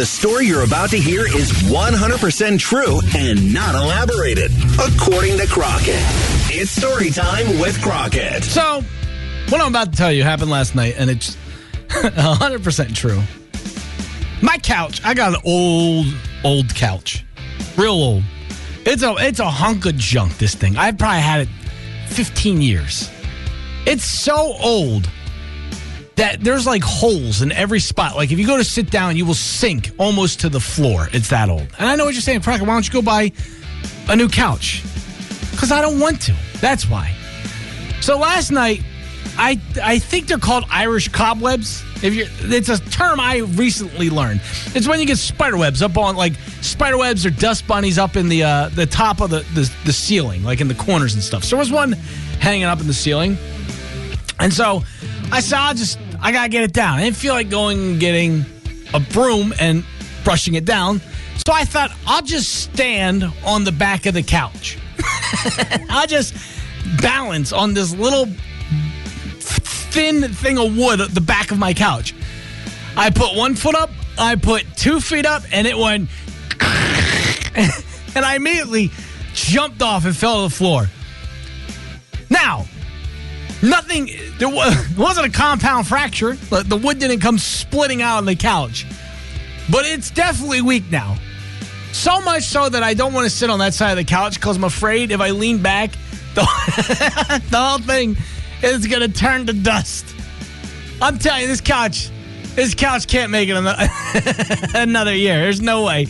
The story you're about to hear is 100% true and not elaborated, according to Crockett. It's story time with Crockett. So, what I'm about to tell you happened last night, and it's 100% true. My couch, I got an old, old couch. Real old. It's a it's a hunk of junk, this thing. I've probably had it 15 years. It's so old that there's like holes in every spot. Like if you go to sit down, you will sink almost to the floor. It's that old. And I know what you're saying, Crockett, why don't you go buy a new couch? Because I don't want to. That's why. So last night, I I think they're called Irish cobwebs. If you, it's a term I recently learned. It's when you get spider webs up on like spider webs or dust bunnies up in the uh, the top of the, the the ceiling, like in the corners and stuff. So there was one hanging up in the ceiling, and so I I'll just I gotta get it down. I didn't feel like going and getting a broom and brushing it down. So I thought I'll just stand on the back of the couch. I'll just balance on this little thin thing of wood at the back of my couch. I put one foot up, I put two feet up, and it went. and I immediately jumped off and fell to the floor. Now, nothing, there was, wasn't a compound fracture. The wood didn't come splitting out on the couch. But it's definitely weak now. So much so that I don't want to sit on that side of the couch because I'm afraid if I lean back, the, the whole thing is going to turn to dust. I'm telling you, this couch, this couch can't make it another year. There's no way.